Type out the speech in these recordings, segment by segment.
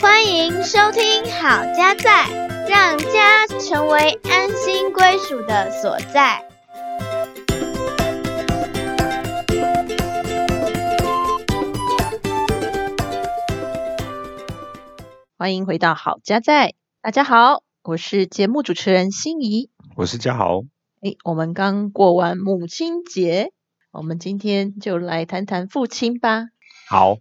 欢迎收听好家在，让家成为安心归属的所在。欢迎回到好家在，大家好，我是节目主持人心怡。我是嘉豪。诶，我们刚过完母亲节，我们今天就来谈谈父亲吧。好，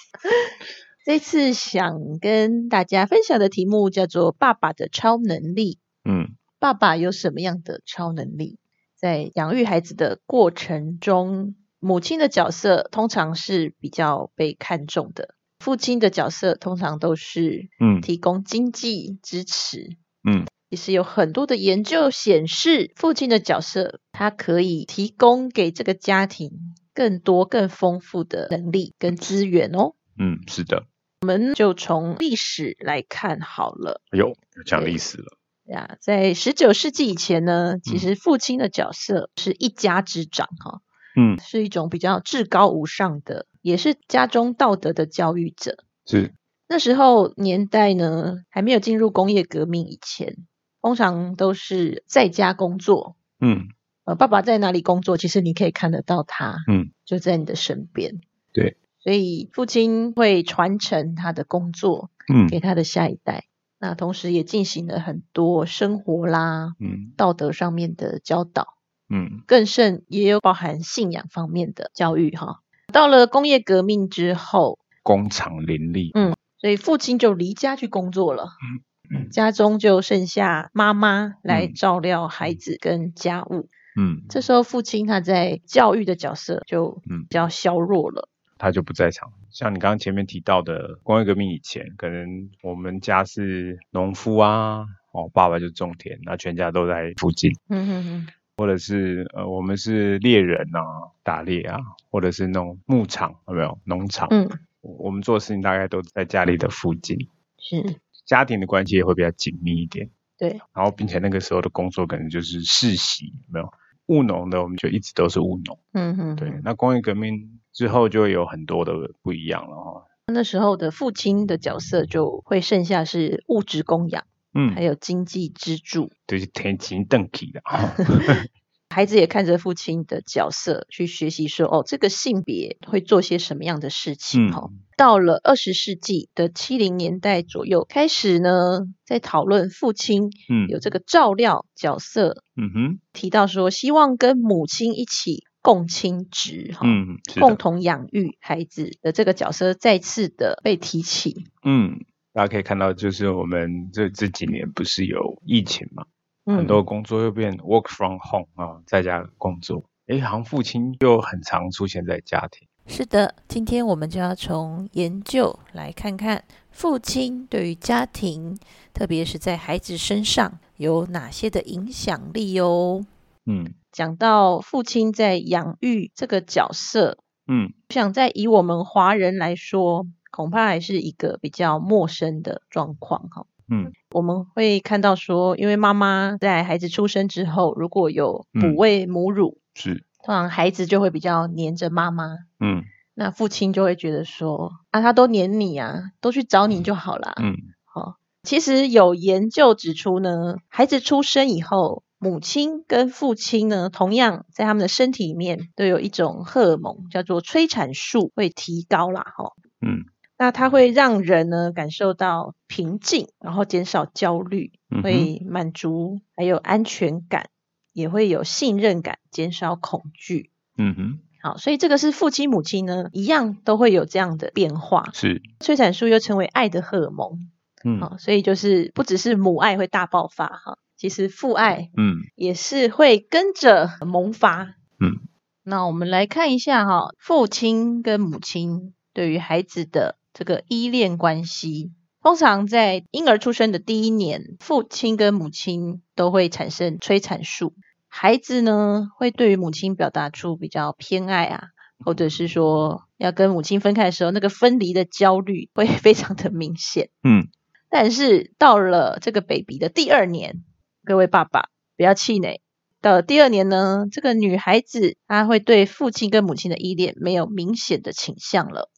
这次想跟大家分享的题目叫做“爸爸的超能力”。嗯，爸爸有什么样的超能力？在养育孩子的过程中，母亲的角色通常是比较被看重的，父亲的角色通常都是嗯提供经济支持。嗯，其实有很多的研究显示，父亲的角色他可以提供给这个家庭更多、更丰富的能力跟资源哦。嗯，是的。我们就从历史来看好了。哎呦，讲历史了。呀，在十九世纪以前呢，其嗯实父亲的角色是一家之长哈、嗯，是一种比较至高无上的，也是家中道德的教育者。是，那时候年代呢，还没有进入工业革命以前，通常都是在家工作。嗯呃，爸爸在哪里工作，其实你可以看得到他，嗯，就在你的身边。对，所以父亲会传承他的工作嗯给他的下一代，那同时也进行了很多生活啦、嗯道德上面的教导，嗯更甚也有包含信仰方面的教育哈。到了工业革命之后，工厂林立。嗯所以父亲就离家去工作了，嗯家中就剩下妈妈来嗯。照料孩子跟家务。嗯，这时候父亲他在教育的角色就嗯。比较削弱了。他就不在场。像你刚刚前面提到的，工业革命以前，可能我们家是农夫啊，哦，爸爸就种田，那全家都在附近，嗯哼哼，或者是呃，我们是猎人啊，打猎啊，或者是那种牧场，有没有？农场？嗯，我我们做的事情大概都在家里的附近，是家庭的关系也会比较紧密一点。对，然后并且那个时候的工作可能就是世袭，有没有务农的，我们就一直都是务农。嗯哼，对，那工业革命之后就会有很多的不一样了哈。那时候的父亲的角色就会剩下是物质供养，嗯还嗯，有经济支柱。就是天晴邓起的哈。孩子也看着父亲的角色去学习说，哦，这个性别会做些什么样的事情嗯。哈、到了二十世纪的七零年代左右，开始呢在讨论父亲嗯。有这个照料角色，嗯哼，提到说希望跟母亲一起共亲职哈。嗯，共同养育孩子的这个角色再次的被提起，嗯，大家可以看到，就是我们这这几年不是有疫情嘛，嗯很多工作又变 work from home 啊，在家工作。诶，好像父亲又很常出现在家庭。是的，今天我们就要从研究来看看父亲对于家庭，特别是在孩子身上有哪些的影响力哦。嗯讲到父亲在养育这个角色，嗯我想在以我们华人来说，恐怕还是一个比较陌生的状况哈。嗯我们会看到说，因为妈妈在孩子出生之后，如果有哺嗯喂母乳，是，通常孩子就会比较黏着妈妈。嗯那父亲就会觉得说啊，他都黏你啊，都去找你就好啦。嗯好、其实有研究指出呢，孩子出生以后，母亲跟父亲呢，同样在他们的身体里面都有一种荷尔蒙，叫做催产素，会提高啦。哈、嗯那它会让人呢感受到平静，然后减少焦虑，会满足，还有安全感，也会有信任感，减少恐惧。嗯哼，好，所以这个是父亲母亲呢，一样都会有这样的变化。是，催产素又称为爱的荷尔蒙，嗯好、所以就是不只是母爱会大爆发哈，其实父爱嗯也是会跟着萌发。嗯，那我们来看一下哈，父亲跟母亲对于孩子的这个依恋关系。通常在婴儿出生的第一年，父亲跟母亲都会产生催产素，孩子呢会对于母亲表达出比较偏爱啊，或者是说要跟母亲分开的时候，那个分离的焦虑会 非常的明显。嗯但是到了这个 baby 的第二年，各位爸爸不要气馁，到了第二年呢，这个女孩子她会对父亲跟母亲的依恋没有明显的倾向了，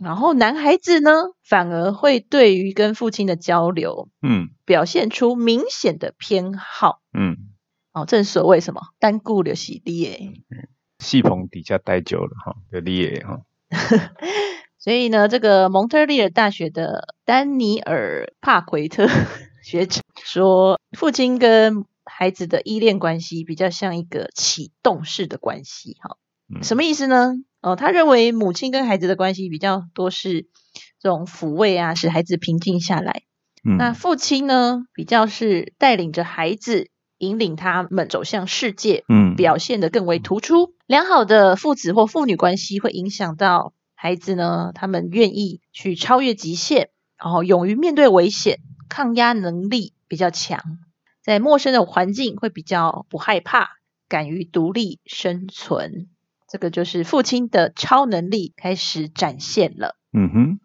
然后男孩子呢，反而会对于跟父亲的交流嗯表现出明显的偏好。嗯，哦，正所谓什么单顾的洗礼耶。戏棚底下待久了哈，有力耶哈。所以呢，这个蒙特利尔大学的丹尼尔帕奎特 学者说，父亲跟孩子的依恋关系比较像一个启动式的关系。哈，嗯什么意思呢？哦，他认为母亲跟孩子的关系比较多是这种抚慰啊，使孩子平静下来。嗯那父亲呢，比较是带领着孩子，引领他们走向世界，嗯表现得更为突出。良好的父子或父女关系会影响到孩子呢，他们愿意去超越极限，然后勇于面对危险，抗压能力比较强，在陌生的环境会比较不害怕，敢于独立生存。这个就是父亲的超能力开始展现了。嗯哼，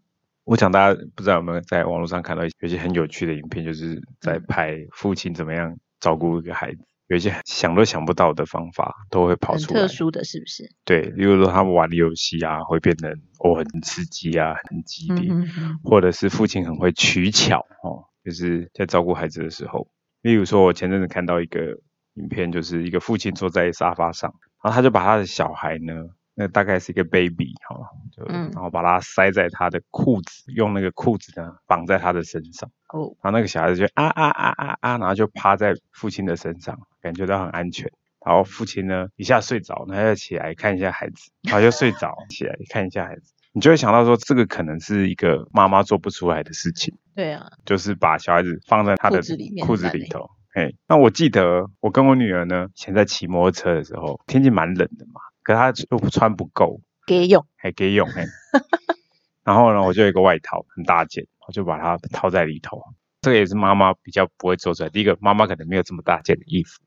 我想大家不知道有没有在网络上看到有一些很有趣的影片，就是在嗯拍父亲怎么样照顾一个孩子，有一些想都想不到的方法都会跑出来。特殊的是不是？对，例如说他们玩的游戏啊，会变得哦很刺激啊，很激烈，嗯哼嗯或者是父亲很会取巧哦，就是在照顾孩子的时候。例如说，我前阵子看到一个影片，就是一个父亲坐在沙发上，然后他就把他的小孩呢，那大概是一个 baby 哈、哦，就、嗯然后把他塞在他的裤子，用那个裤子呢绑在他的身上，哦，然后那个小孩子就啊啊啊啊啊，然后就趴在父亲的身上，感觉到很安全。然后父亲呢一下睡着，然后又起来看一下孩子，然后又睡着，起来看一下孩子，你就会想到说，这个可能是一个妈妈做不出来的事情，对啊，就是把小孩子放在他的裤子里头。哎，那我记得我跟我女儿呢，以前在骑摩托车的时候，天气蛮冷的嘛，可她就穿不够，给用，还可以用嘿。然后呢，我就有一个外套，很大件，我就把它套在里头。这个也是妈妈比较不会做出来。第一个，妈妈可能没有这么大件的衣服，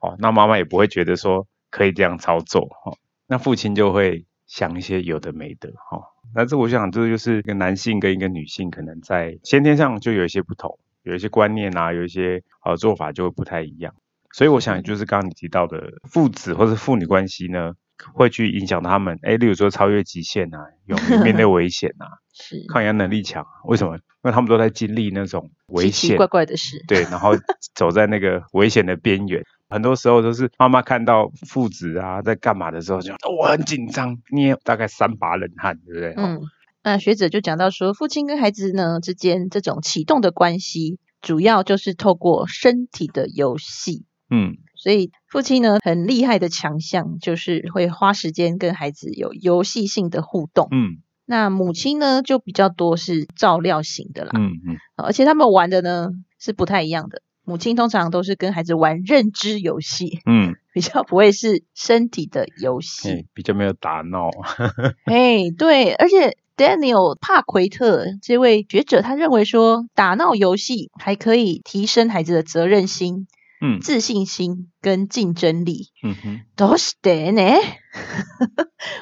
哦，那妈妈也不会觉得说可以这样操作，哦，那父亲就会想一些有的没的，哈、哦。那这我想，这就是一个男性跟一个女性可能在先天上就有一些不同，有一些观念啊，有一些呃做法就会不太一样。所以我想，就是刚刚你提到的父子或是父女关系呢，会去影响他们，哎，例如说超越极限啊，勇于面对危险啊，是抗压能力强。为什么？因为他们都在经历那种危险，奇奇怪怪的事。对，然后走在那个危险的边缘。很多时候都是妈妈看到父子啊在干嘛的时候就，我、很紧张，捏大概三把冷汗，对不对？嗯，那学者就讲到说，父亲跟孩子呢之间这种启动的关系，主要就是透过身体的游戏。嗯所以父亲呢很厉害的强项就是会花时间跟孩子有游戏性的互动。嗯那母亲呢就比较多是照料型的啦，嗯嗯而且他们玩的呢是不太一样的。母亲通常都是跟孩子玩认知游戏，嗯，比较不会是身体的游戏。哎，比较没有打闹。嘿，对，而且 Daniel 帕奎特这位学者，他认为说，打闹游戏还可以提升孩子的责任心、嗯自信心跟竞争力。嗯哼，都是的呢？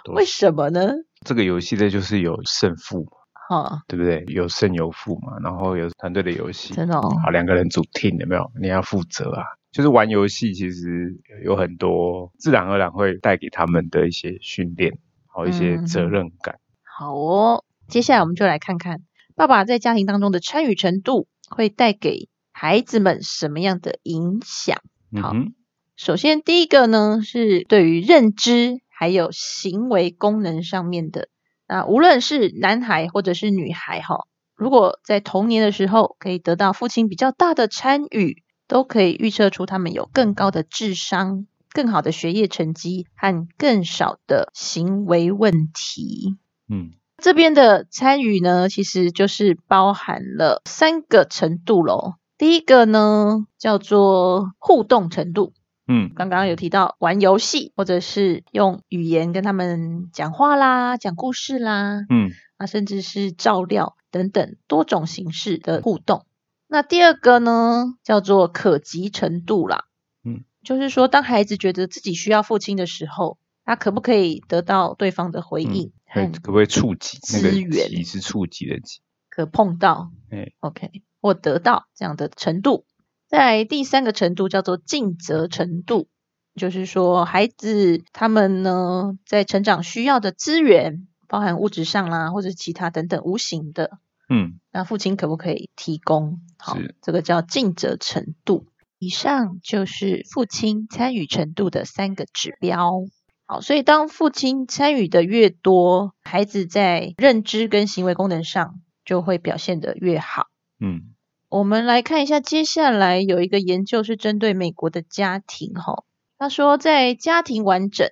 都 为什么呢？这个游戏的就是有胜负嘛，哈、对不对？有胜有负嘛，然后有团队的游戏，真的哦，好，两个人组 team 有没有？你要负责啊。就是玩游戏，其实有很多自然而然会带给他们的一些训练，还有一些责任感。好哦。接下来我们就来看看爸爸在家庭当中的参与程度会带给孩子们什么样的影响。好嗯，首先，第一个呢是对于认知还有行为功能上面的。那无论是男孩或者是女孩哈，如果在童年的时候可以得到父亲比较大的参与，都可以预测出他们有更高的智商、更好的学业成绩和更少的行为问题。嗯。这边的参与呢，其实就是包含了三个程度喽。第一个呢叫做互动程度，嗯。刚刚有提到玩游戏，或者是用语言跟他们讲话啦、讲故事啦，嗯。啊，甚至是照料等等多种形式的互动。那第二个呢叫做可及程度啦，嗯，就是说当孩子觉得自己需要父亲的时候，他可不可以得到对方的回应？可不可以触及那个资源及是触及的及？可碰到，哎 OK，或得到这样的程度。在第三个程度叫做尽责程度，就是说孩子他们呢在成长需要的资源，包含物质上啦，或者其他等等无形的，嗯，那父亲可不可以提供？好，这个叫尽责程度。以上就是父亲参与程度的三个指标。好，所以当父亲参与的越多，孩子在认知跟行为功能上就会表现得越好。嗯，我们来看一下，接下来有一个研究是针对美国的家庭，哈，他说在家庭完整，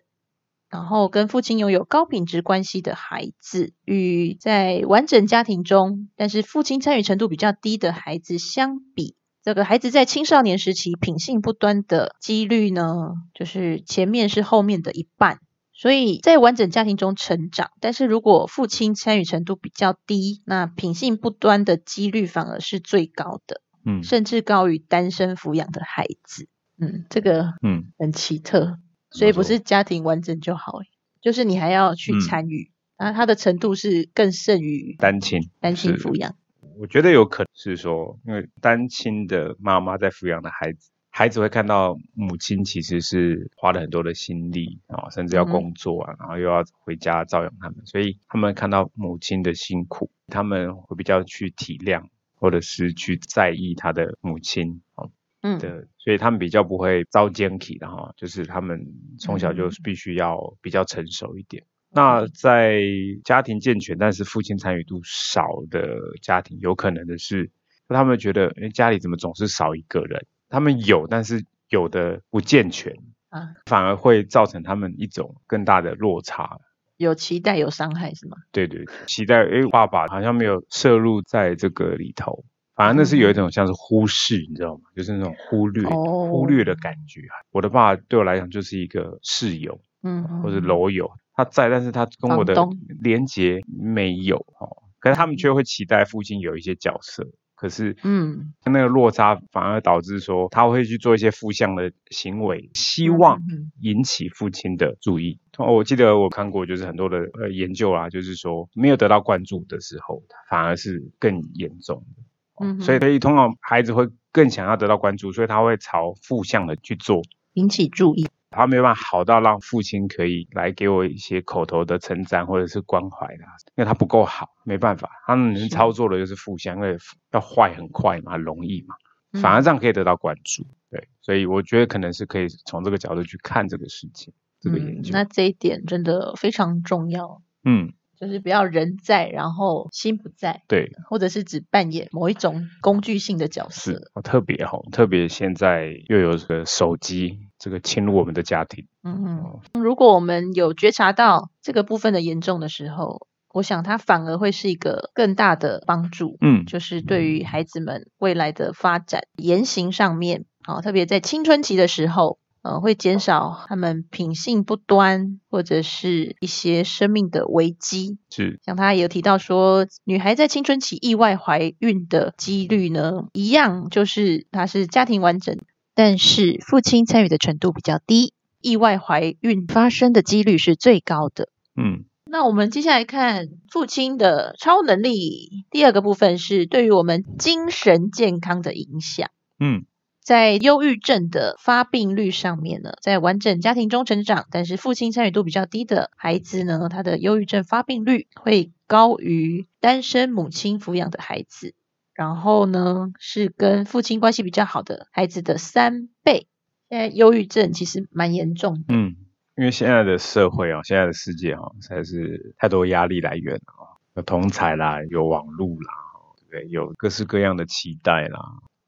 然后跟父亲拥有高品质关系的孩子，与在完整家庭中，但是父亲参与程度比较低的孩子相比，这个孩子在青少年时期品性不端的几率呢，就是前面是后面的一半。所以在完整家庭中成长，但是如果父亲参与程度比较低，那品性不端的几率反而是最高的，嗯，甚至高于单身抚养的孩子。嗯，这个嗯，很奇特，所以不是家庭完整就好，就是你还要去嗯参与，那他的程度是更胜于单亲，单亲是抚养。我觉得有可能是说，因为单亲的妈妈在抚养的孩子，孩子会看到母亲其实是花了很多的心力啊、甚至要工作啊，然后又要回家照养他们，所以他们看到母亲的辛苦，他们会比较去体谅，或者是去在意他的母亲哦嗯，的，所以他们比较不会遭奸体的哈，就是他们从小就嗯。必须要比较成熟一点。那在家庭健全，但是父亲参与度少的家庭，有可能的是，他们觉得，诶家里怎么总是少一个人？他们有，但是有的不健全，啊，反而会造成他们一种更大的落差。有期待有伤害是吗？对对，对期待诶，爸爸好像没有摄入在这个里头，反而那是有一种像是忽视，你知道吗？就是那种忽略、哦忽略的感觉。我的爸爸对我来讲就是一个室友嗯，或者楼友，他在，但是他跟我的连接没有哦。可是他们却会期待父亲有一些角色，可是嗯，那个落差反而导致说他会去做一些负向的行为，希望引起父亲的注意。哦，我记得我看过，就是很多的呃研究啊，就是说没有得到关注的时候，反而是更严重嗯所以，所以通常孩子会更想要得到关注，所以他会朝负向的去做。引起注意。他没有办法好到让父亲可以来给我一些口头的称赞或者是关怀的，因为他不够好，没办法，他们能是操作的就是负向，因为要坏很快嘛，容易嘛，嗯反而这样可以得到关注。对，所以我觉得可能是可以从这个角度去看这个事情，这个研嗯，究。那这一点真的非常重要，嗯，就是不要人在，然后心不在，对，或者是只扮演某一种工具性的角色。哦特别好，特别现在又有这个手机这个侵入我们的家庭。嗯哦嗯，如果我们有觉察到这个部分的严重的时候，我想它反而会是一个更大的帮助。嗯，就是对于孩子们未来的发展言行上面，好、特别在青春期的时候，呃，会减少他们品性不端或者是一些生命的危机。是像他也有提到说，女孩在青春期意外怀孕的几率呢，一样就是她是家庭完整，但是父亲参与的程度比较低，意外怀孕发生的几率是最高的。嗯那我们接下来看父亲的超能力，第二个部分是对于我们精神健康的影响。嗯在忧郁症的发病率上面呢，在完整家庭中成长，但是父亲参与度比较低的孩子呢，他的忧郁症发病率会高于单身母亲抚养的孩子，然后呢是跟父亲关系比较好的孩子的三倍。现在忧郁症其实蛮严重的，嗯，因为现在的社会啊，现在的世界啊，实在是太多压力来源了啊，有同才啦，有网络啦，对不对？有各式各样的期待啦。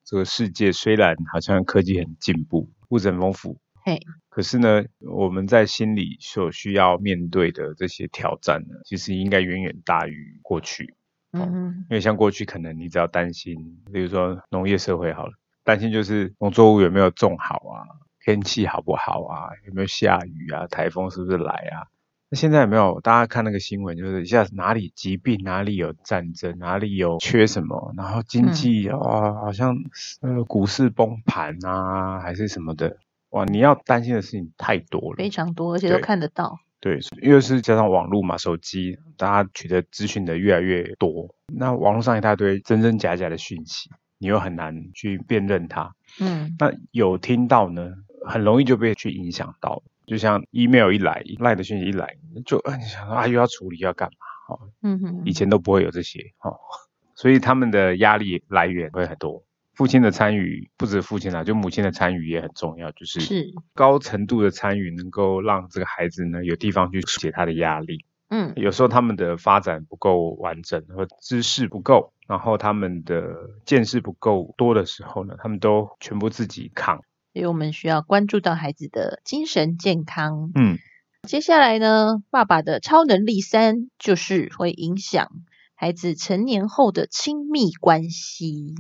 这个世界虽然好像科技很进步，物质很丰富，嘿，可是呢，我们在心里所需要面对的这些挑战呢，其实应该远远大于过去。嗯因为像过去可能你只要担心，比如说农业社会好了，担心就是农作物有没有种好啊，天气好不好啊，有没有下雨啊，台风是不是来啊？那现在有没有大家看那个新闻，就是一下子哪里疾病，哪里有战争，哪里有缺什么，然后经济啊、哇好像呃股市崩盘啊，还是什么的，哇，你要担心的事情太多了。非常多，而且都看得到。对，因为是加上网络嘛，手机，大家取得资讯的越来越多，那网络上一大堆真真假假的讯息，你又很难去辨认它。嗯那有听到呢，很容易就被去影响到。就像 email 一来，赖的讯息一来，就哎你想说啊又要处理要干嘛？哦，嗯哼，以前都不会有这些哦，所以他们的压力来源会很多。父亲的参与不止父亲啊，就母亲的参与也很重要，就是是，高程度的参与能够让这个孩子呢有地方去解他的压力。嗯有时候他们的发展不够完整，和知识不够，然后他们的见识不够多的时候呢，他们都全部自己扛。所以我们需要关注到孩子的精神健康。嗯，接下来呢，爸爸的超能力三就是会影响孩子成年后的亲密关系。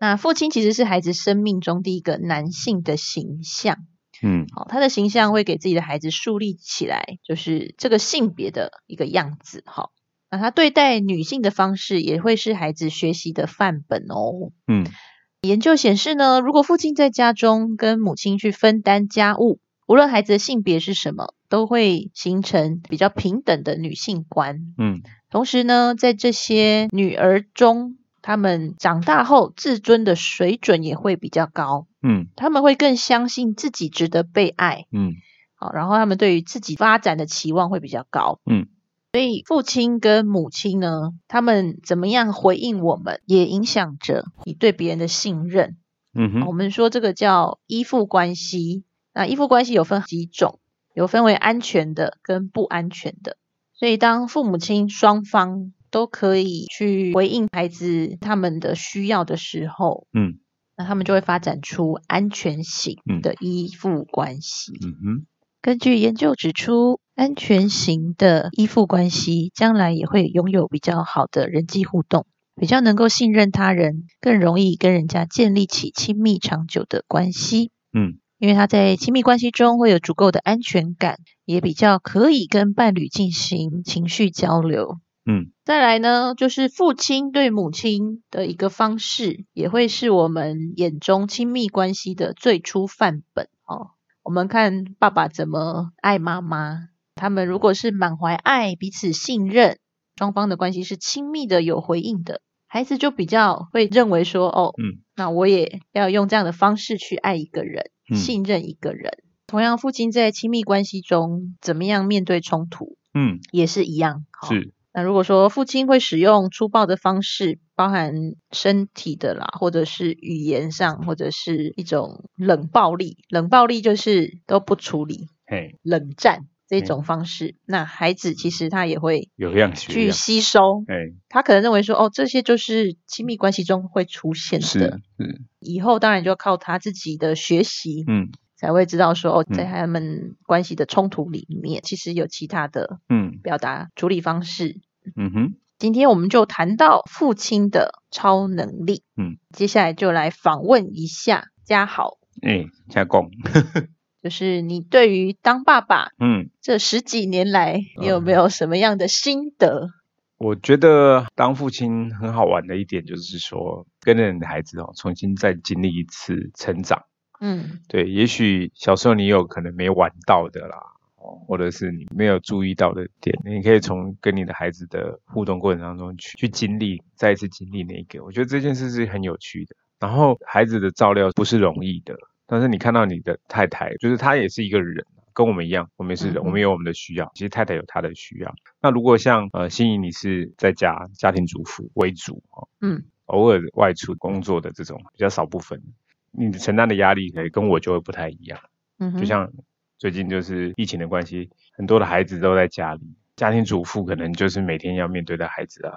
那父亲其实是孩子生命中第一个男性的形象，嗯好，他的形象会给自己的孩子树立起来，就是这个性别的一个样子。哈，那他对待女性的方式也会是孩子学习的范本哦。嗯研究显示呢，如果父亲在家中跟母亲去分担家务，无论孩子的性别是什么，都会形成比较平等的女性观。嗯同时呢，在这些女儿中，她们长大后自尊的水准也会比较高，嗯他们会更相信自己值得被爱，嗯好，然后他们对于自己发展的期望会比较高。嗯，所以父亲跟母亲呢，他们怎么样回应我们，也影响着你对别人的信任。嗯哼我们说这个叫依附关系。那依附关系有分几种，有分为安全的跟不安全的。所以当父母亲双方都可以去回应孩子他们的需要的时候，嗯那他们就会发展出安全型嗯的依附关系。嗯哼根据研究指出，安全型的依附关系将来也会拥有比较好的人际互动，比较能够信任他人，更容易跟人家建立起亲密长久的关系。嗯因为他在亲密关系中会有足够的安全感，也比较可以跟伴侣进行情绪交流。嗯再来呢，就是父亲对母亲的一个方式，也会是我们眼中亲密关系的最初范本哦。我们看爸爸怎么爱妈妈，他们如果是满怀爱，彼此信任，双方的关系是亲密的、有回应的，孩子就比较会认为说，哦，嗯那我也要用这样的方式去爱一个人，嗯信任一个人。同样，父亲在亲密关系中怎么样面对冲突，嗯也是一样。哦是那如果说父亲会使用粗暴的方式，包含身体的啦，或者是语言上，或者是一种冷暴力，冷暴力就是都不处理，嘿。冷战这种方式，那孩子其实他也会有样学去。吸收，哎他可能认为说，哦，这些就是亲密关系中会出现是的，是。以后当然就要靠他自己的学习，嗯才会知道说，哦，嗯在他们关系的冲突里面，其实有其他的嗯表达处理方式。嗯哼今天我们就谈到父亲的超能力，嗯，接下来就来访问一下嘉豪，哎嘉公 就是你对于当爸爸嗯。这十几年来，你有没有什么样的心得？我觉得当父亲很好玩的一点就是说，跟着你的孩子哦，重新再经历一次成长。嗯对，也许小时候你有可能没玩到的啦，哦，或者是你没有注意到的点，你可以从跟你的孩子的互动过程当中去去经历，再一次经历那个。我觉得这件事是很有趣的。然后孩子的照料不是容易的，但是你看到你的太太，就是她也是一个人。跟我们一样，我们也是人，我们有我们的需要。其实太太有她的需要。那如果像呃心仪，你是在家家庭主妇为主哦，嗯，偶尔外出工作的这种比较少部分，你承担的压力可能跟我就会不太一样。嗯，就像最近就是疫情的关系，很多的孩子都在家里，家庭主妇可能就是每天要面对的孩子啊，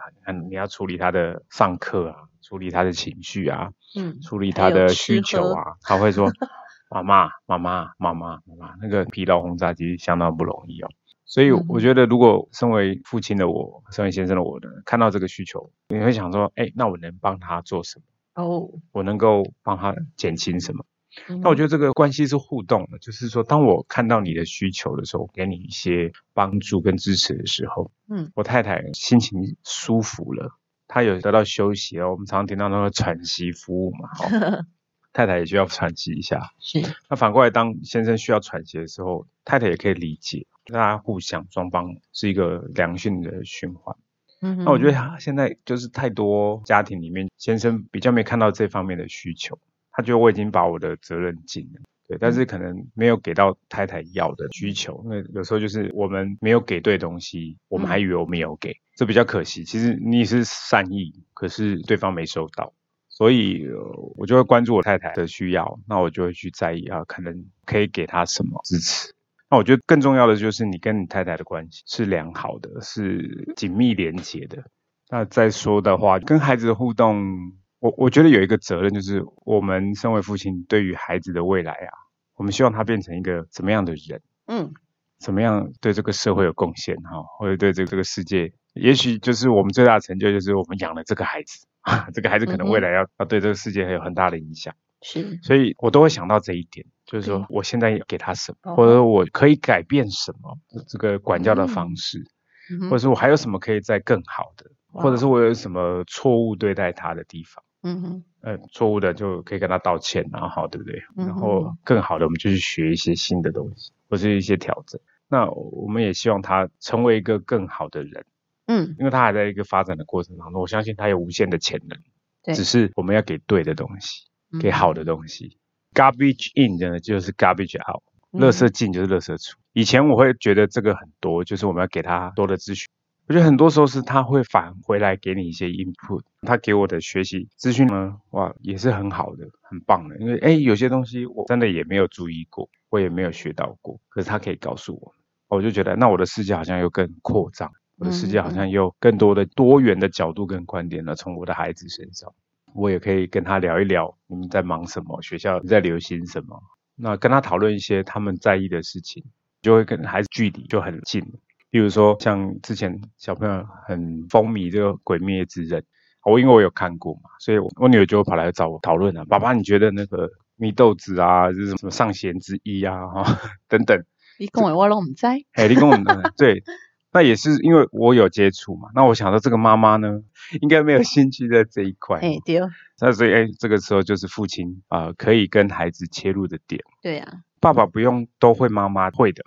你要处理他的上课啊，处理他的情绪啊，嗯处理他的需求啊，他会说 妈妈妈妈妈妈妈妈，那个疲劳轰炸机相当不容易哦。所以嗯我觉得，如果身为父亲的我，身为先生的我呢，看到这个需求，你会想说，哎，那我能帮他做什么？哦，我能够帮他减轻什么？那那我觉得这个关系是互动的，就是说，当我看到你的需求的时候，给你一些帮助跟支持的时候，嗯，我太太心情舒服了，她有得到休息了。我们常常听到那个喘息服务嘛，哦、太太也需要喘息一下。是那反过来，当先生需要喘息的时候，太太也可以理解，大家互相双方是一个良性的循环。嗯，那我觉得他现在就是太多家庭里面，先生比较没看到这方面的需求，他觉得我已经把我的责任尽了，对，但是可能没有给到太太要的需求，那有时候就是我们没有给对东西，我们还以为我们有给，这比较可惜。其实你是善意，可是对方没收到，所以呃我就会关注我太太的需要，那我就会去在意啊，可能可以给她什么支持。那我觉得更重要的就是你跟你太太的关系是良好的，是紧密连结的。那再说的话，跟孩子的互动，我我觉得有一个责任，就是我们身为父亲，对于孩子的未来啊，我们希望他变成一个怎么样的人，嗯，怎么样对这个社会有贡献哈，或者对这个这个世界，也许就是我们最大的成就，就是我们养了这个孩子，这个孩子可能未来要要对这个世界还有很大的影响，是，所以我都会想到这一点，就是说我现在给他什么，哦。或者我可以改变什么这个管教的方式。嗯或者是我还有什么可以再更好的，哇或者是我有什么错误对待他的地方，嗯哼，呃，错误的就可以跟他道歉，然后对不对？嗯然后。更好的我们就去学一些新的东西，或是一些调整。那我们也希望他成为一个更好的人，嗯，因为他还在一个发展的过程当中，我相信他有无限的潜能，对。只是我们要给对的东西，给嗯好的东西。Garbage in 真的就是 garbage out，嗯垃圾进就是垃圾出。以前我会觉得这个很多，就是我们要给他多的资讯。我觉得很多时候是他会返回来给你一些 input，他给我的学习资讯呢，哇，也是很好的，很棒的。因为哎，有些东西我真的也没有注意过，我也没有学到过，可是他可以告诉我，我就觉得那我的世界好像又更扩张，我的世界好像又更多的多元的角度跟观点了，从我的孩子身上，我也可以跟他聊一聊你们在忙什么，学校在流行什么，那跟他讨论一些他们在意的事情，就会跟孩子距离就很近。比如说像之前小朋友很风靡这个《鬼灭之刃》，我因为我有看过嘛，所以我我女儿就会跑来找我讨论啊，爸爸你觉得那个祢豆子啊，就是什么上弦之一啊，哈 等等，你跟我我拢唔知，哎，你跟我对，那也是因为我有接触嘛，那我想到这个妈妈呢，应该没有兴趣在这一块，哎，对哦，那所以哎，这个时候就是父亲啊、可以跟孩子切入的点。对啊，爸爸不用都会，妈妈会的。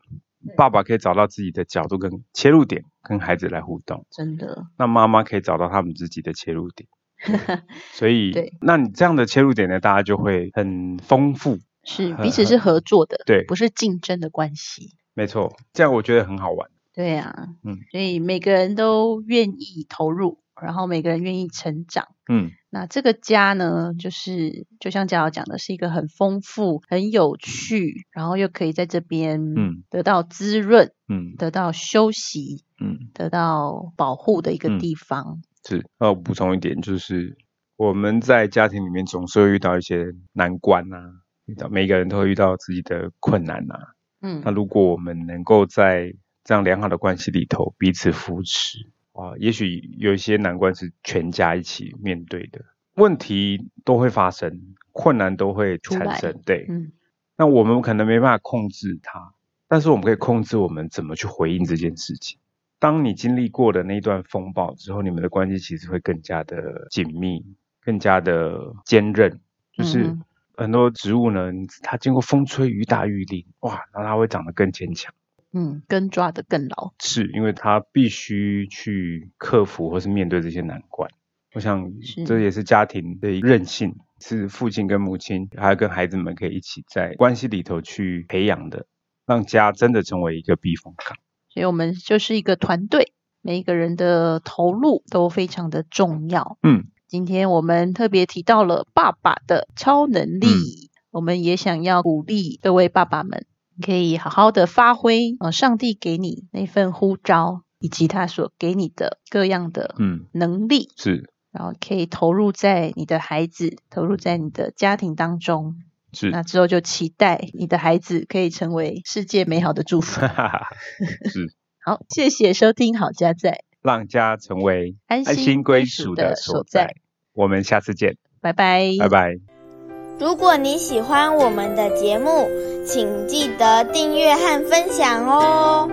爸爸可以找到自己的角度跟切入点，跟孩子来互动。真的，那妈妈可以找到他们自己的切入点。所以对，那你这样的切入点呢，大家就会很丰富。是彼此是合作的，对不是竞争的关系。没错，这样我觉得很好玩。对啊，嗯，所以每个人都愿意投入，然后每个人愿意成长。嗯，那这个家呢，就是就像嘉豪讲的，是一个很丰富、很有趣，然后又可以在这边嗯得到滋润、嗯得到休息、嗯，得到保护的一个嗯地方。是。那我补充一点，就是我们在家庭里面总是会遇到一些难关啊，遇到每个人都会遇到自己的困难啊。嗯那如果我们能够在这样良好的关系里头彼此扶持，啊，也许有一些难关是全家一起面对的，问题都会发生，困难都会产生，对。嗯那我们可能没办法控制它，但是我们可以控制我们怎么去回应这件事情。当你经历过的那一段风暴之后，你们的关系其实会更加的紧密，更加的坚韧。就是嗯很多植物呢，它经过风吹雨打雨淋，哇，然后它会长得更坚强。嗯，根抓得更牢。是因为他必须去克服或是面对这些难关。我想这也是家庭的韧性，是父亲跟母亲还有跟孩子们可以一起在关系里头去培养的，让家真的成为一个避风港。所以我们就是一个团队，每一个人的投入都非常的重要。嗯，今天我们特别提到了爸爸的超能力，嗯我们也想要鼓励各位爸爸们，可以好好的发挥呃上帝给你那份呼召，以及他所给你的各样的嗯，能力，是然后可以投入在你的孩子，投入在你的家庭当中。是，那之后就期待你的孩子可以成为世界美好的祝福。是 好，谢谢收听好家在，让家成为安安心归属的所所在。我们下次见，拜拜，拜拜。如果你喜欢我们的节目，请记得订阅和分享哦。